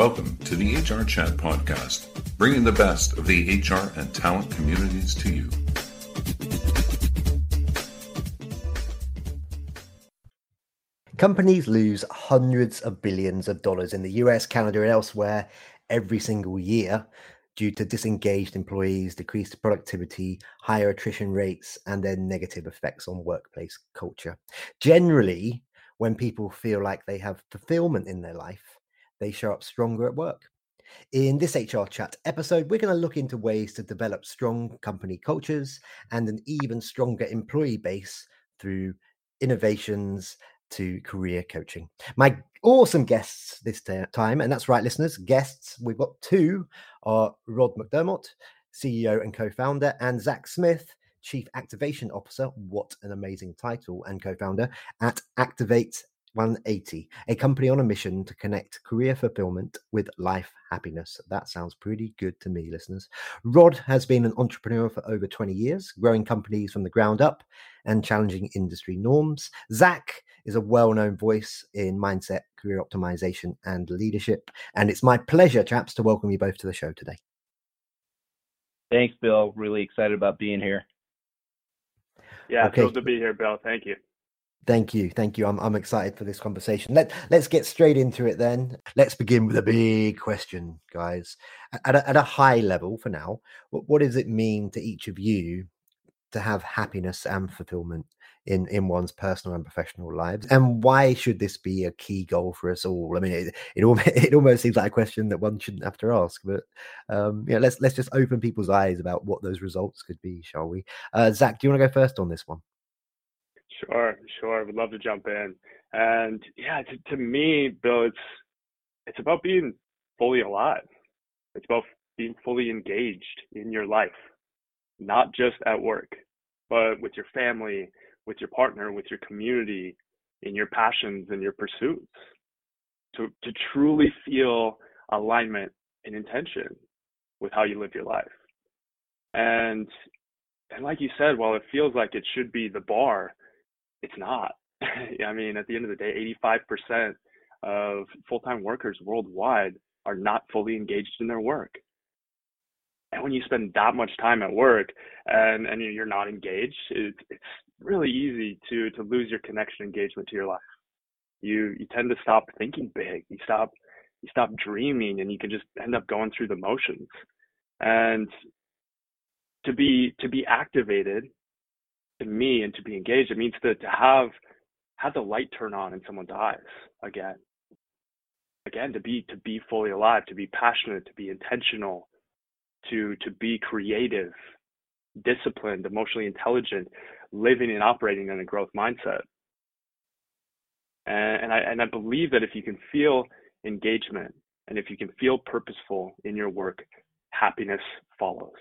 Welcome to the HR Chat Podcast, bringing the best of the HR and talent communities to you. Companies lose hundreds of billions of dollars in the US, Canada, and elsewhere every single year due to disengaged employees, decreased productivity, higher attrition rates, and their negative effects on workplace culture. Generally, when people feel like they have fulfillment in their life, they show up stronger at work. In this HR Chat episode, we're going to look into ways to develop strong company cultures and an even stronger employee base through innovations to career coaching. My awesome guests this time, and that's right, listeners, guests, we've got two, are Rod McDermott, CEO and co-founder, and Zach Smith, Chief Activation Officer, what an amazing title, and co-founder at Activate 180, a company on a mission to connect career fulfillment with life happiness. That sounds pretty good to me, listeners. Rod has been an entrepreneur for over 20 years, growing companies from the ground up and challenging industry norms. Zach is a well known voice in mindset, career optimization, and leadership. And it's my pleasure, chaps, to welcome you both to the show today. Thanks, Bill. Really excited about being here. Yeah, okay. thrilled to be here, Bill. Thank you. Thank you, thank you. I'm I'm excited for this conversation. Let Let's get straight into it then. Let's begin with a big question, guys. At a, at a high level, for now, what, what does it mean to each of you to have happiness and fulfillment in in one's personal and professional lives? And why should this be a key goal for us all? I mean, it it, almost, it almost seems like a question that one shouldn't have to ask, but um, yeah, let's let's just open people's eyes about what those results could be, shall we? Uh, Zach, do you want to go first on this one? Sure, sure. I would love to jump in. And yeah, to, to me, Bill, it's it's about being fully alive. It's about being fully engaged in your life, not just at work, but with your family, with your partner, with your community, in your passions and your pursuits. To to truly feel alignment and intention with how you live your life. And and like you said, while it feels like it should be the bar, it's not. I mean, at the end of the day, 85% of full-time workers worldwide are not fully engaged in their work. And when you spend that much time at work and, and you're not engaged, it, it's really easy to to lose your connection engagement to your life. You you tend to stop thinking big. You stop you stop dreaming and you can just end up going through the motions. And to be to be activated to me and to be engaged, it means to, to have have the light turn on in someone's eyes again. Again, to be to be fully alive, to be passionate, to be intentional, to to be creative, disciplined, emotionally intelligent, living and operating in a growth mindset. And, and I and I believe that if you can feel engagement and if you can feel purposeful in your work, happiness follows.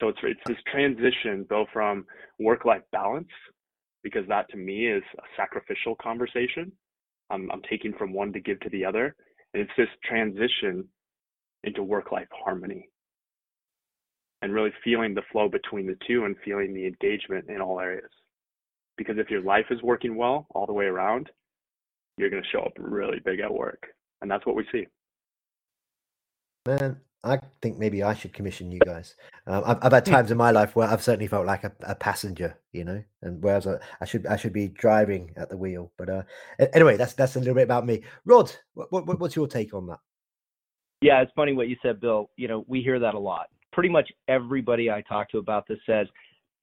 So it's it's this transition though from work life balance, because that to me is a sacrificial conversation. I'm I'm taking from one to give to the other. And it's this transition into work life harmony. And really feeling the flow between the two and feeling the engagement in all areas. Because if your life is working well all the way around, you're going to show up really big at work. And that's what we see. Man, I think maybe I should commission you guys. Um, I've, I've, had hmm. times in my life where I've certainly felt like a, a passenger, you know, and whereas I, I, should I should be driving at the wheel. But uh, anyway, that's that's a little bit about me. Rod, what, what, what's your take on that? Yeah, it's funny what you said, Bill. You know, we hear that a lot. Pretty much everybody I talk to about this says,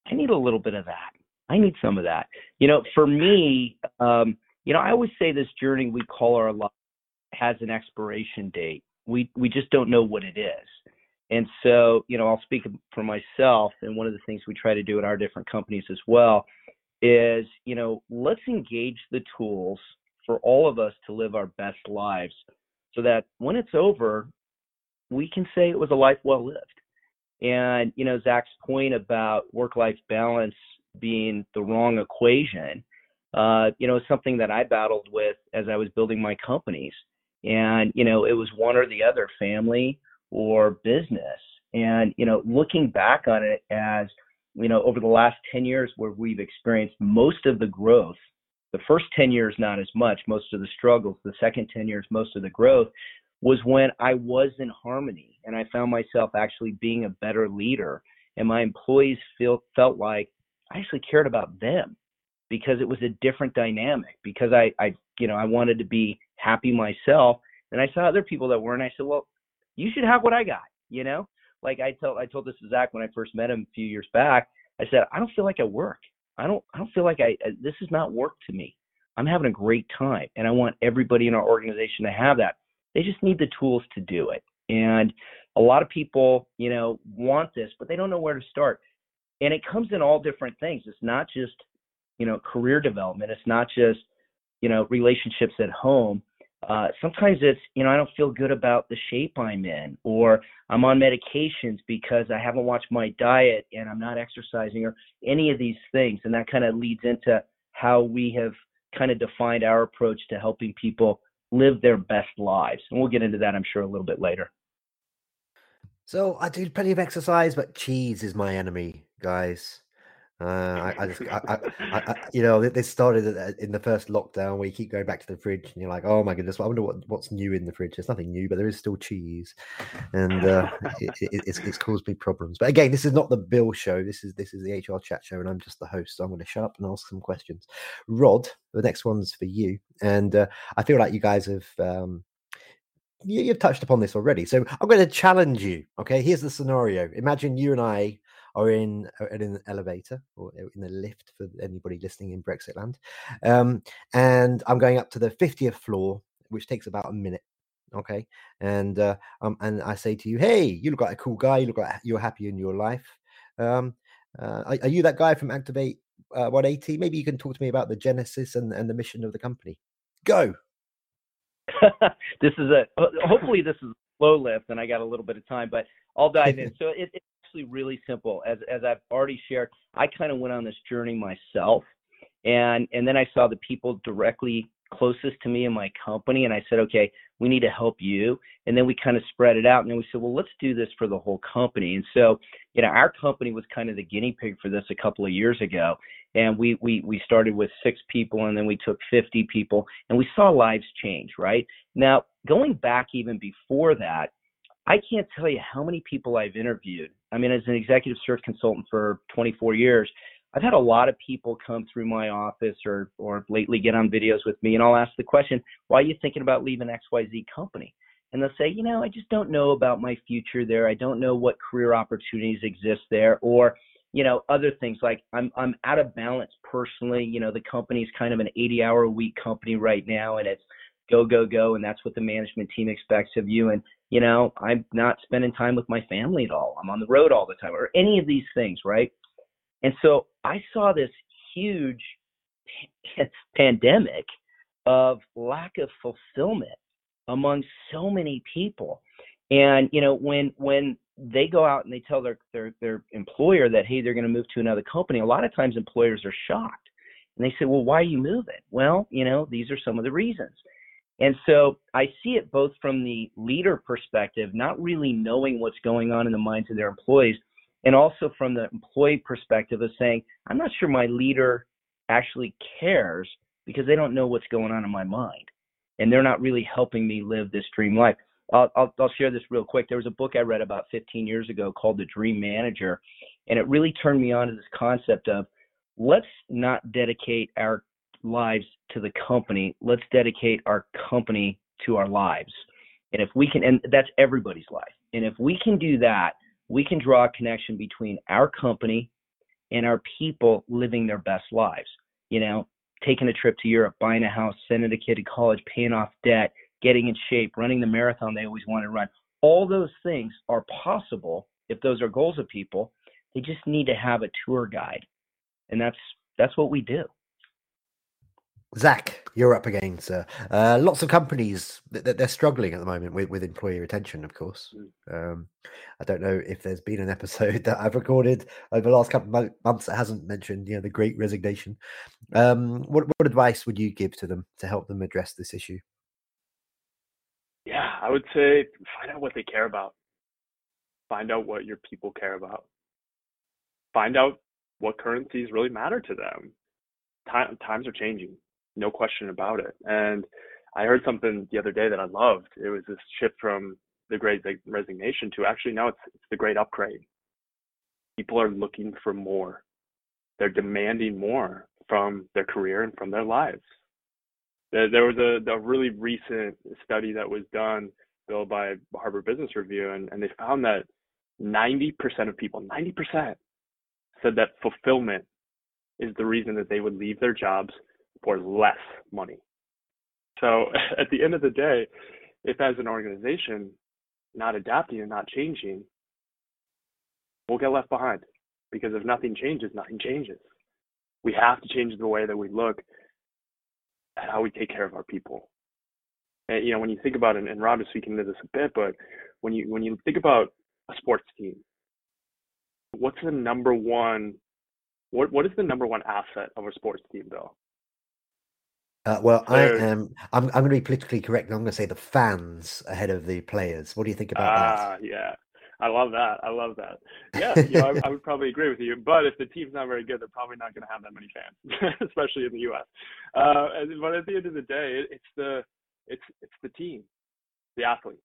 "I need a little bit of that. I need some of that." You know, for me, um, you know, I always say this journey we call our life has an expiration date we we just don't know what it is. And so, you know, I'll speak for myself, and one of the things we try to do in our different companies as well is, you know, let's engage the tools for all of us to live our best lives so that when it's over, we can say it was a life well lived. And, you know, Zach's point about work life balance being the wrong equation, uh, you know, something that I battled with as I was building my companies and you know it was one or the other family or business and you know looking back on it as you know over the last 10 years where we've experienced most of the growth The first 10 years, not as much, most of the struggles. The second 10 years, most of the growth was when I was in harmony and I found myself actually being a better leader. And my employees feel, felt like I actually cared about them because it was a different dynamic because I, I, you know, I wanted to be happy myself. And I saw other people that weren't. I said, well, you should have what I got, you know? Like I told I told this to Zach when I first met him a few years back. I said, I don't feel like I work. I don't I don't feel like I this is not work to me. I'm having a great time and I want everybody in our organization to have that. They just need the tools to do it. And a lot of people, you know, want this, but they don't know where to start. And it comes in all different things. It's not just, you know, career development. It's not just, you know, relationships at home. Uh, sometimes it's, you know, I don't feel good about the shape I'm in, or I'm on medications because I haven't watched my diet and I'm not exercising, or any of these things. And that kind of leads into how we have kind of defined our approach to helping people live their best lives. And we'll get into that, I'm sure, a little bit later. So I do plenty of exercise, but cheese is my enemy, guys. Uh, I, I just, I, I, I, you know, this started in the first lockdown where you keep going back to the fridge and you're like, oh my goodness, I wonder what, what's new in the fridge. There's nothing new, but there is still cheese, and uh, it, it, it's, it's caused me problems. But again, this is not the Bill show. This is this is the HR chat show, and I'm just the host. So I'm going to shut up and ask some questions. Rod, the next one's for you, and uh, I feel like you guys have. Um, you, have touched upon this already. So I'm going to challenge you. Okay, here's the scenario. Imagine you and I are in are in an elevator or in a lift for anybody listening in Brexit land. Um, and I'm going up to the 50th floor, which takes about a minute. Okay, and uh, um, and I say to you, hey, you look like a cool guy. You look like you're happy in your life. Um, uh, are, are, you that guy from Activate uh, 180? Maybe you can talk to me about the genesis and, and the mission of the company. Go. this is a hopefully this is a slow lift, and I got a little bit of time, but I'll dive in. So it, it actually really simple. As as I've already shared, I kind of went on this journey myself, and and then I saw the people directly closest to me in my company, and I said, okay, we need to help you. And then we kind of spread it out, and then we said, well, let's do this for the whole company. And so, you know, our company was kind of the guinea pig for this a couple of years ago, and we we we started with six people, and then we took 50 people, and we saw lives change. Right now, going back even before that I can't tell you how many people I've interviewed. I mean, as an executive search consultant for 24 years, I've had a lot of people come through my office or or lately get on videos with me, and I'll ask the question, "Why are you thinking about leaving XYZ company?" And they'll say, "You know, I just don't know about my future there. I don't know what career opportunities exist there, or you know, other things like I'm I'm out of balance personally. You know, the company's kind of an 80-hour a week company right now, and it's go go go, and that's what the management team expects of you. And you know, I'm not spending time with my family at all. I'm on the road all the time, or any of these things, right? And so I saw this huge pandemic of lack of fulfillment among so many people. And you know, when when they go out and they tell their their their employer that hey, they're going to move to another company, a lot of times employers are shocked. And they say, "Well, why are you moving?" Well, you know, these are some of the reasons. And so I see it both from the leader perspective, not really knowing what's going on in the minds of their employees, and also from the employee perspective of saying, I'm not sure my leader actually cares because they don't know what's going on in my mind. And they're not really helping me live this dream life. I'll, I'll, I'll share this real quick. There was a book I read about 15 years ago called The Dream Manager, and it really turned me on to this concept of let's not dedicate our lives to the company, let's dedicate our company to our lives. And if we can, and that's everybody's life. And if we can do that, we can draw a connection between our company and our people living their best lives. You know, taking a trip to Europe, buying a house, sending a kid to college, paying off debt, getting in shape, running the marathon they always wanted to run. All those things are possible if those are goals of people. They just need to have a tour guide. And that's that's what we do. Zach, you're up again, sir. uh, lots of companies that they're struggling at the moment with, with employee retention. Of course, mm. um, I don't know if there's been an episode that I've recorded over the last couple of months that hasn't mentioned, you know, the Great Resignation. Um, what what advice would you give to them to help them address this issue? Yeah, I would say find out what they care about. Find out what your people care about. Find out what currencies really matter to them. Time, times are changing no question about it. And I heard something the other day that I loved. It was this shift from the great resignation to actually now it's, it's the great upgrade. People are looking for more. They're demanding more from their career and from their lives. There, there was a, a really recent study that was done, Bill, by Harvard Business Review, and, and they found that 90% of people, 90%, said that fulfillment is the reason that they would leave their jobs for less money. So at the end of the day, if as an organization not adapting and not changing, we'll get left behind because if nothing changes, nothing changes. We have to change the way that we look at how we take care of our people. And, you know, when you think about it, and Rob is speaking to this a bit, but when you when you think about a sports team, what's the number one what what is the number one asset of a sports team, Bill? Uh, well, I am. I'm, I'm going to be politically correct. And I'm going to say the fans ahead of the players. What do you think about ah, that? yeah, I love that. I love that. Yeah, you know, I, I, would probably agree with you. But if the team's not very good, they're probably not going to have that many fans, especially in the U.S. Uh, but at the end of the day, it, it's the it's it's the team, the athletes,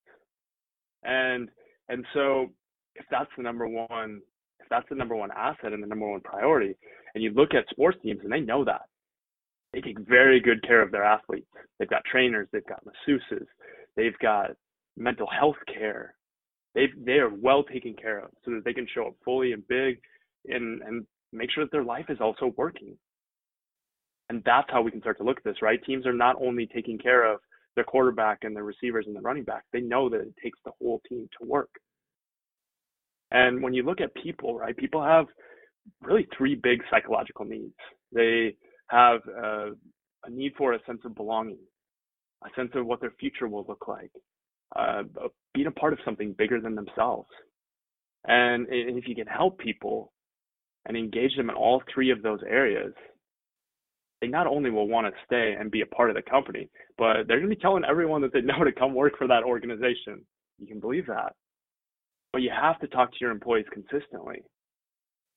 and and so if that's the number one if that's the number one asset and the number one priority, and you look at sports teams and they know that, they take very good care of their athletes. They've got trainers, they've got masseuses, they've got mental health care. They they are well taken care of so that they can show up fully and big, and and make sure that their life is also working. And that's how we can start to look at this, right? Teams are not only taking care of their quarterback and their receivers and the running back. They know that it takes the whole team to work. And when you look at people, right, people have really three big psychological needs. They have a, a need for a sense of belonging, a sense of what their future will look like, uh, being a part of something bigger than themselves. And, if you can help people and engage them in all three of those areas, they not only will want to stay and be a part of the company, but they're going to be telling everyone that they know to come work for that organization. You can believe that. But you have to talk to your employees consistently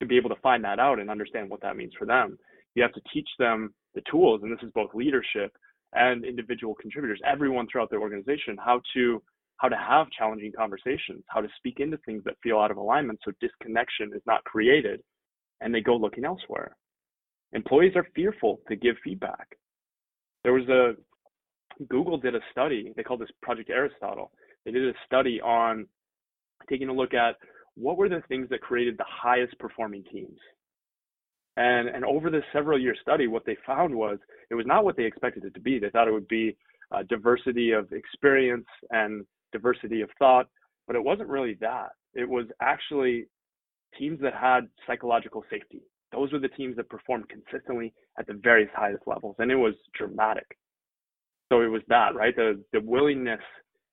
to be able to find that out and understand what that means for them. You have to teach them the tools, and this is both leadership and individual contributors, everyone throughout the organization, how to how to have challenging conversations, how to speak into things that feel out of alignment so disconnection is not created and they go looking elsewhere. Employees are fearful to give feedback. There was a Google did a study, they called this Project Aristotle. They did a study on taking a look at what were the things that created the highest performing teams. And, and over this several year study, what they found was it was not what they expected it to be. They thought it would be uh, diversity of experience and diversity of thought, but it wasn't really that. It was actually teams that had psychological safety. Those were the teams that performed consistently at the very highest levels, and it was dramatic. So it was that, right? The the willingness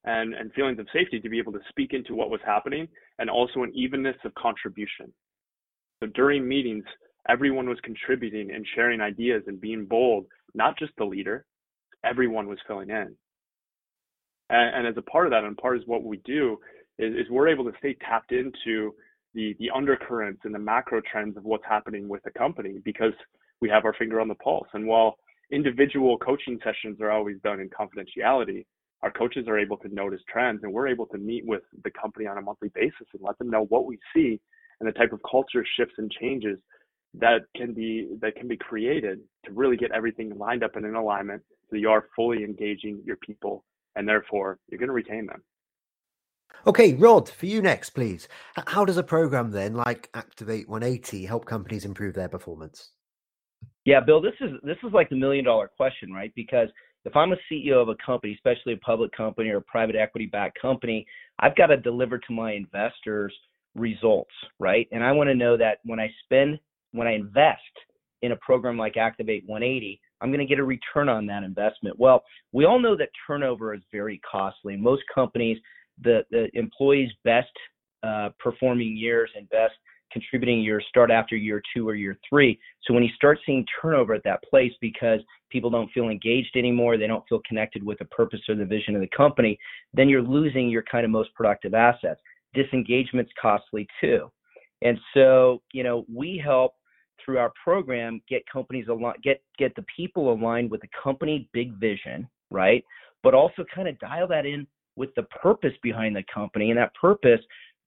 and, and feelings of safety to be able to speak into what was happening and also an evenness of contribution. So during meetings, everyone was contributing and sharing ideas and being bold, not just the leader, everyone was filling in. And, and as a part of that, and part of what we do, is, is we're able to stay tapped into the, the undercurrents and the macro trends of what's happening with the company because we have our finger on the pulse. And while individual coaching sessions are always done in confidentiality, our coaches are able to notice trends and we're able to meet with the company on a monthly basis and let them know what we see and the type of culture shifts and changes that can be that can be created to really get everything lined up and in alignment so you are fully engaging your people and therefore you're going to retain them. Okay rod for you next please. How does a program then like activate 180 help companies improve their performance? Yeah bill this is this is like the million dollar question right? Because if I'm a CEO of a company, especially a public company or a private equity backed company, I've got to deliver to my investors results, right? And I want to know that when I spend, when I invest in a program like Activate 180, I'm going to get a return on that investment. Well, we all know that turnover is very costly. Most companies, the, the employees' best uh, performing years and best contributing years start after year two or year three. So when you start seeing turnover at that place because people don't feel engaged anymore, they don't feel connected with the purpose or the vision of the company, then you're losing your kind of most productive assets. Disengagement's costly too. And so, you know, we help through our program get companies aligned, get get the people aligned with the company big vision, right? But also kind of dial that in with the purpose behind the company, and that purpose,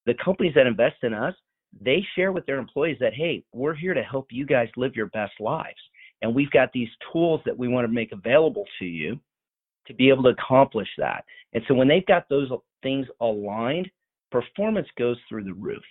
the companies that invest in us, they share with their employees that hey, we're here to help you guys live your best lives, and we've got these tools that we want to make available to you to be able to accomplish that. And so when they've got those things aligned, performance goes through the roof.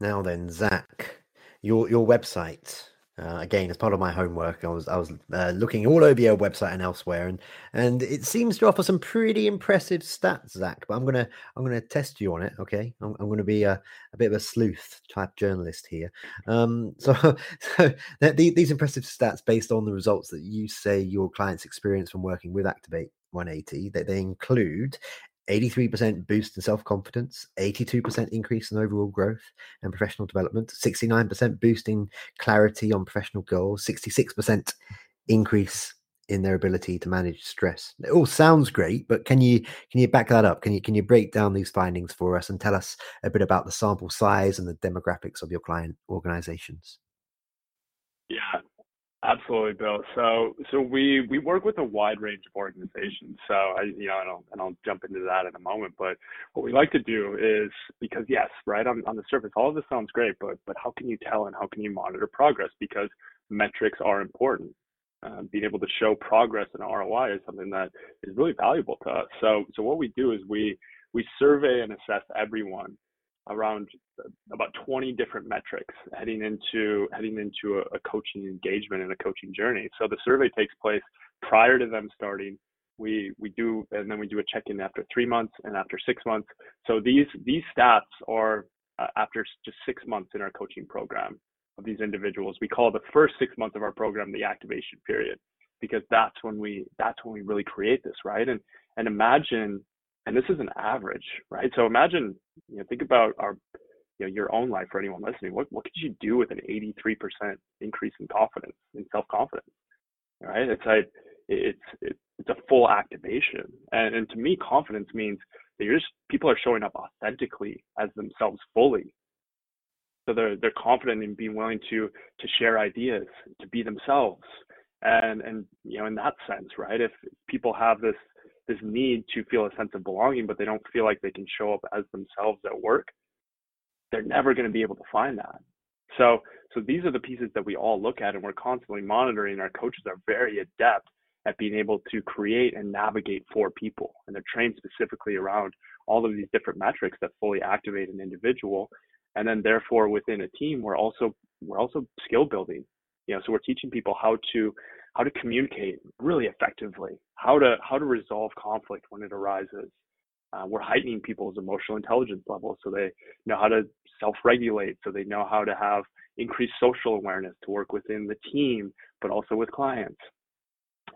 Now then, Zach, your your website. Uh, again, as part of my homework, I was I was uh, looking all over your website and elsewhere, and and it seems to offer some pretty impressive stats, Zach. But I'm gonna I'm gonna test you on it. Okay, I'm, I'm gonna be a, a bit of a sleuth type journalist here. Um, so so these impressive stats based on the results that you say your clients experience from working with Activate 180 that they include 83% boost in self confidence, 82% increase in overall growth and professional development, 69% boost in clarity on professional goals, 66% increase in their ability to manage stress. It all sounds great, but can you can you back that up? Can you can you break down these findings for us and tell us a bit about the sample size and the demographics of your client organizations? Yeah, Absolutely, Bill. So, so we we work with a wide range of organizations. So, I you know, and I'll, and I'll jump into that in a moment. But what we like to do is because yes, right on on the surface, all of this sounds great, but but how can you tell and how can you monitor progress? Because metrics are important. Uh, being able to show progress and ROI is something that is really valuable to us. So, so what we do is we we survey and assess everyone around about 20 different metrics heading into heading into a, a, coaching engagement and a coaching journey. So the survey takes place prior to them starting. We we do and then we do a check-in after three months and after six months. So these these stats are uh, after just six months in our coaching program of these individuals. We call the first six months of our program the activation period because that's when we that's when we really create this right and and imagine and this is an average, right? So imagine, you know, think about our, you know, your own life for anyone listening. What what could you do with an 83% increase in confidence, in self confidence, right? It's like it's it's it's a full activation, and and to me, confidence means that you're just people are showing up authentically as themselves fully. So they're they're confident in being willing to to share ideas, to be themselves, and and you know in that sense, right? If people have this this need to feel a sense of belonging, but they don't feel like they can show up as themselves at work, they're never going to be able to find that. So, so these are the pieces that we all look at and we're constantly monitoring. Our coaches are very adept at being able to create and navigate for people. And they're trained specifically around all of these different metrics that fully activate an individual. And then therefore within a team, we're also we're also skill building. You know, so we're teaching people how to how to communicate really effectively, how to how to resolve conflict when it arises. Uh, we're heightening people's emotional intelligence levels so they know how to self-regulate, so they know how to have increased social awareness to work within the team, but also with clients.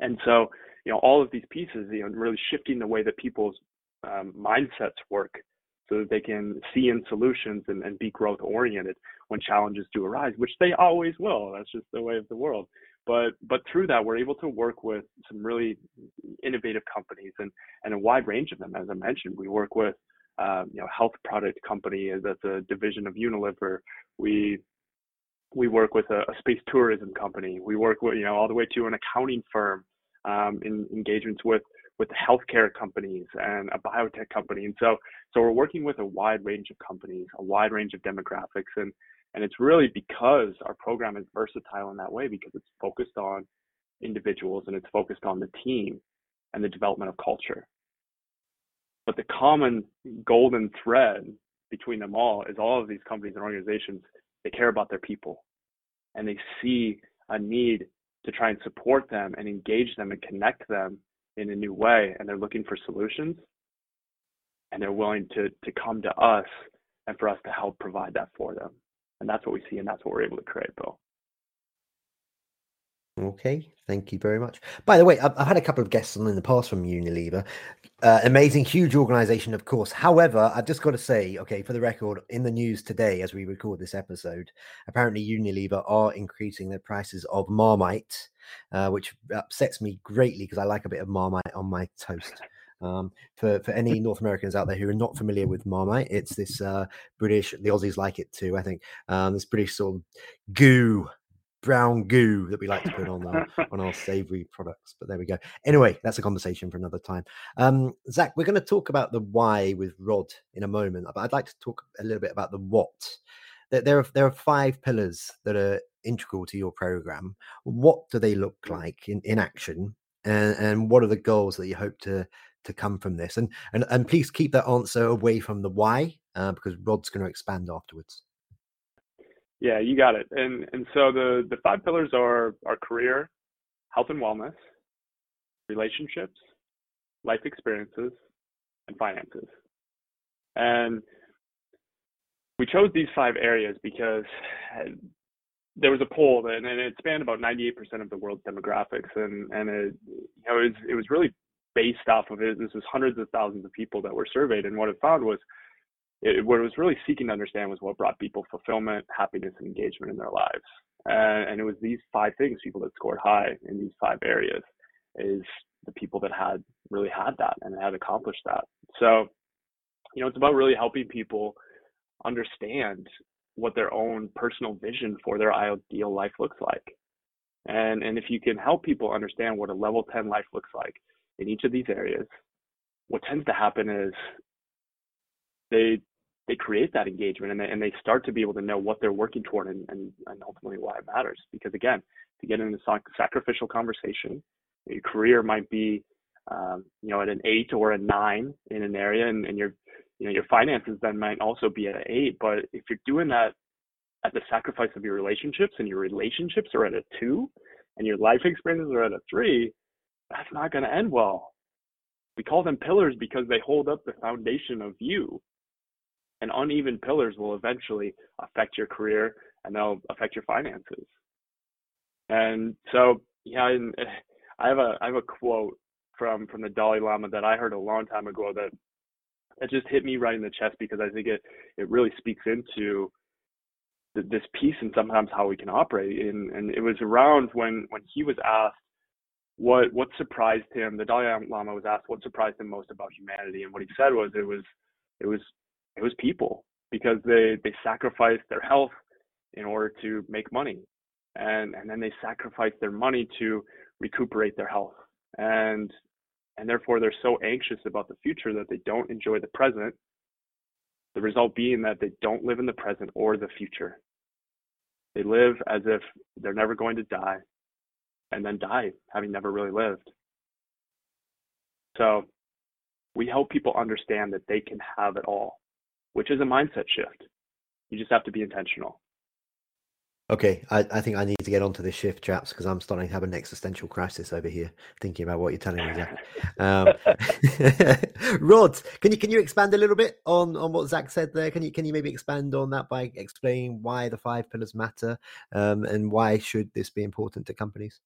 And so, you know, all of these pieces, you know, really shifting the way that people's um, mindsets work so that they can see in solutions and, and be growth oriented when challenges do arise, which they always will. That's just the way of the world but but through that we're able to work with some really innovative companies and and a wide range of them. As i mentioned we work with um, you know health product company that's a division of unilever. We we work with a, a, space tourism company. We work with you know all the way to an accounting firm um, in engagements with with healthcare companies and a biotech company. And so so we're working with a wide range of companies a wide range of demographics. And and it's really because our program is versatile in that way because it's focused on individuals and it's focused on the team and the development of culture. But the common golden thread between them all is all of these companies and organizations, they care about their people and they see a need to try and support them and engage them and connect them in a new way. And they're looking for solutions and they're willing to, to come to us and for us to help provide that for them and that's what we see and that's what we're able to create bill Okay, thank you very much. By the way, I've, I've, had a couple of guests on in the past from Unilever. Uh, amazing, huge organization, of course. However, I've just got to say, okay, for the record, in the news today, as we record this episode, apparently Unilever are increasing their prices of Marmite, uh, which upsets me greatly because I like a bit of Marmite on my toast. Um, for for any North Americans out there who are not familiar with Marmite, it's this uh, British. The Aussies like it too, I think. Um, this British sort of goo brown goo that we like to put on our on our savory products. But there we go. Anyway, that's a conversation for another time. Um, Zach, we're going to talk about the why with Rod in a moment, but I'd like to talk a little bit about the what. There are there are five pillars that are integral to your program. What do they look mm. like in, in action, and, and what are the goals that you hope to to come from this? And and and please keep that answer away from the why, uh, because Rod's going to expand afterwards. Yeah, you got it. And and so the the five pillars are our career, health and wellness, relationships, life experiences, and finances. And we chose these five areas because uh, there was a poll and, and it spanned about 98% of the world's demographics and and it you know it was, it was really based off of it this is hundreds of thousands of people that were surveyed and what it found was it, what it was really seeking to understand was what brought people fulfillment, happiness, and engagement in their lives. And, and it was these five things, people that scored high in these five areas, is the people that had really had that and had accomplished that. So, you know, it's about really helping people understand what their own personal vision for their ideal life looks like. And and if you can help people understand what a level 10 life looks like in each of these areas, what tends to happen is they they create that engagement and they, and they start to be able to know what they're working toward and, and, and ultimately why it matters. Because again, to get into sacrificial conversation, your career might be, um, you know, at an eight or a nine in an area, and, and your, you know, your finances then might also be at an eight. But if you're doing that at the sacrifice of your relationships, and your relationships are at a two, and your life experiences are at a three, that's not going to end well. We call them pillars because they hold up the foundation of you and uneven pillars will eventually affect your career and they'll affect your finances. And so, yeah, eh, I have a I have a quote from from the Dalai Lama that I heard a long time ago that that just hit me right in the chest because I think it it really speaks into this piece and sometimes how we can operate. And and it was around when when he was asked what what surprised him. The Dalai Lama was asked what surprised him most about humanity, and what he said was it was it was it was people because they they sacrificed their health in order to make money. And and then they sacrificed their money to recuperate their health. And and therefore they're so anxious about the future that they don't enjoy the present the result being that they don't live in the present or the future. They live as if they're never going to die and then die having never really lived so we help people understand that they can have it all which is a mindset shift. You just have to be intentional. Okay, I, I think I need to get onto this shift, chaps, because I'm starting to have an existential crisis over here, thinking about what you're telling me, Zach. Um, Rod, can you can you expand a little bit on on what Zach said there? Can you can you maybe expand on that by explaining why the five pillars matter um, and why should this be important to companies?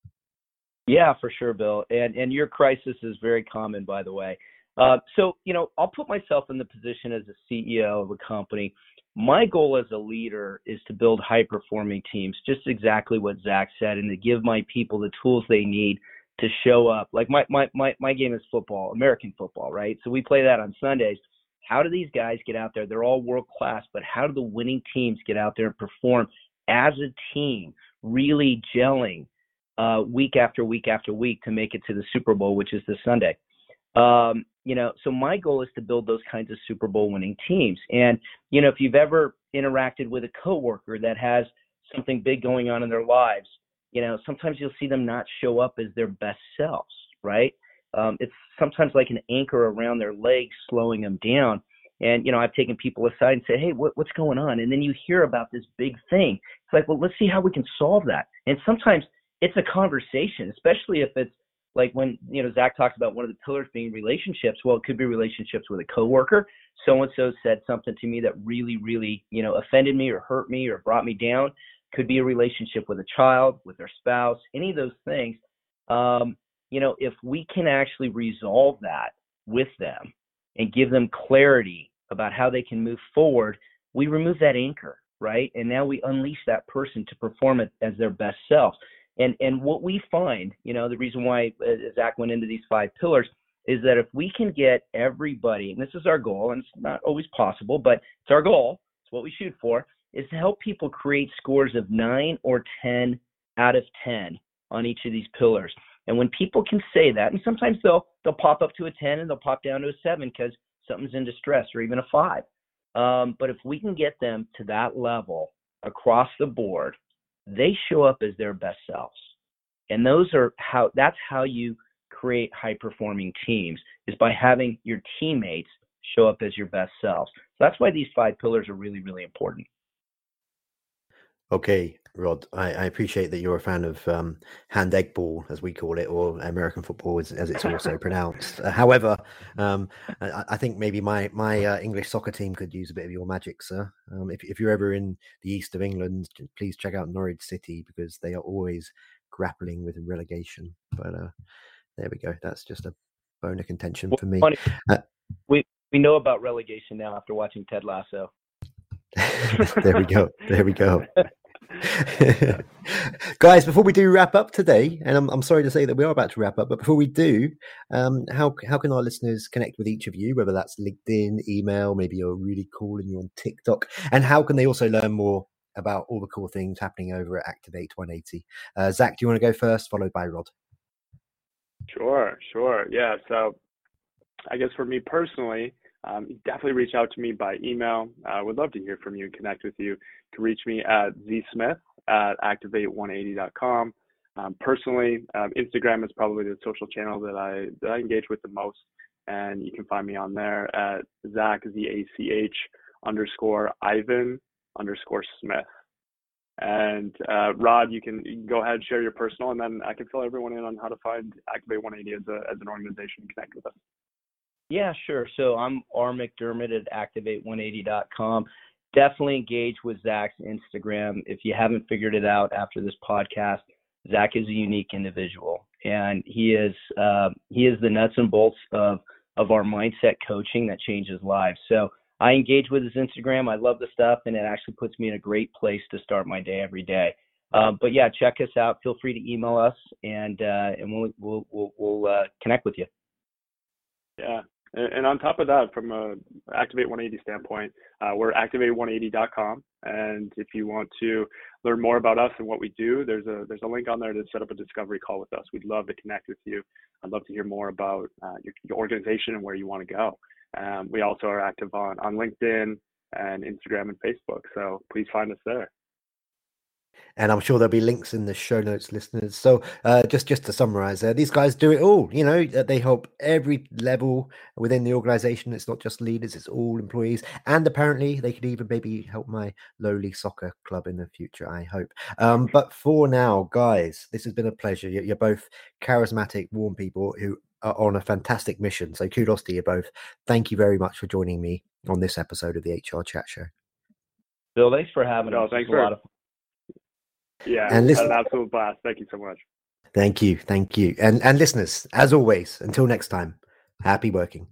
Yeah, for sure, Bill. And and your crisis is very common, by the way. Uh, so, you know, I'll put myself in the position as a CEO of a company. My goal as a leader is to build high performing teams, just exactly what Zach said, and to give my people the tools they need to show up. Like my, my, my, my game is football, American football, right? So we play that on Sundays. How do these guys get out there? They're all world class, but how do the winning teams get out there and perform as a team, really gelling uh, week after week after week to make it to the Super Bowl, which is this Sunday? Um, you know, so my goal is to build those kinds of Super Bowl winning teams. And, you know, if you've ever interacted with a coworker that has something big going on in their lives, you know, sometimes you'll see them not show up as their best selves, right? Um, it's sometimes like an anchor around their legs, slowing them down. And you know, I've taken people aside and said, "Hey, what, what's going on?" And then you hear about this big thing. It's like, well, let's see how we can solve that. And sometimes it's a conversation, especially if it's like when you know Zach talks about one of the pillars being relationships. Well, it could be relationships with a coworker. So and so said something to me that really, really you know offended me or hurt me or brought me down. Could be a relationship with a child, with their spouse, any of those things. Um, you know, if we can actually resolve that with them and give them clarity about how they can move forward, we remove that anchor, right? And now we unleash that person to perform it as their best self. And and what we find, you know, the reason why uh, Zach went into these five pillars is that if we can get everybody, and this is our goal, and it's not always possible, but it's our goal, it's what we shoot for, is to help people create scores of nine or 10 out of 10 on each of these pillars. And when people can say that, and sometimes they'll they'll pop up to a 10 and they'll pop down to a seven because something's in distress or even a five. Um, but if we can get them to that level across the board, they show up as their best selves. And those are how that's how you create high performing teams is by having your teammates show up as your best selves. So that's why these five pillars are really, really important. Okay, Rod, I, I, appreciate that you're a fan of um, hand egg ball, as we call it, or American football, as, as it's also pronounced. Uh, however, um, I, I, think maybe my my uh, English soccer team could use a bit of your magic, sir. Um, if, if you're ever in the east of England, please check out Norwich City because they are always grappling with relegation. But uh, there we go. That's just a bone of contention for me. Uh, we we know about relegation now after watching Ted Lasso. there we go. There we go. Guys, before we do wrap up today, and I'm, I'm sorry to say that we are about to wrap up, but before we do, um, how how can our listeners connect with each of you, whether that's LinkedIn, email, maybe you're really cool and you're on TikTok, and how can they also learn more about all the cool things happening over at Activate 180? Uh, Zach, do you want to go first, followed by Rod? Sure, sure. Yeah. So I guess for me personally, um, definitely reach out to me by email. I uh, would love to hear from you and connect with you. You can reach me at zsmith at activate180.com. Um, personally, um, Instagram is probably the social channel that I that I engage with the most, and you can find me on there at Zach Z A C H underscore Ivan underscore Smith. And uh, Rod, you can, you can go ahead and share your personal, and then I can fill everyone in on how to find Activate 180 as a as an organization and connect with us. Yeah, sure. So I'm R McDermott at activate180.com. Definitely engage with Zach's Instagram. If you haven't figured it out after this podcast, Zach is a unique individual, and he is uh, he is the nuts and bolts of of our mindset coaching that changes lives. So I engage with his Instagram. I love the stuff, and it actually puts me in a great place to start my day every day. Um, but yeah, check us out. Feel free to email us, and uh, and we'll we'll we'll, we'll uh, connect with you. Yeah, and on top of that, from a Activate 180 standpoint, uh, we're activate180.com. And if you want to learn more about us and what we do, there's a there's a link on there to set up a discovery call with us. We'd love to connect with you. I'd love to hear more about uh, your, your, organization and where you want to go. Um, we also are active on on LinkedIn and Instagram and Facebook. So please find us there and I'm sure there'll be links in the show notes, listeners. So uh, just just to summarize, there, these guys do it all. You know, they help every level within the organization. It's not just leaders; it's all employees, and apparently they could even maybe help my lowly soccer club in the future. I hope. Um, but for now, guys, this has been a pleasure. You're, you're both charismatic, warm people who are on a fantastic mission. So kudos to you both. Thank you very much for joining me on this episode of the HR Chat Show. Bill, thanks for having no, us. Thanks for, a lot of yeah, and listen, an absolute blast. Thank you so much. Thank you, thank you, and and listeners, as always, until next time, happy working.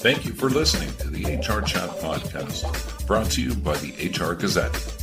Thank you for listening to the HR Chat podcast, brought to you by the HR Gazette.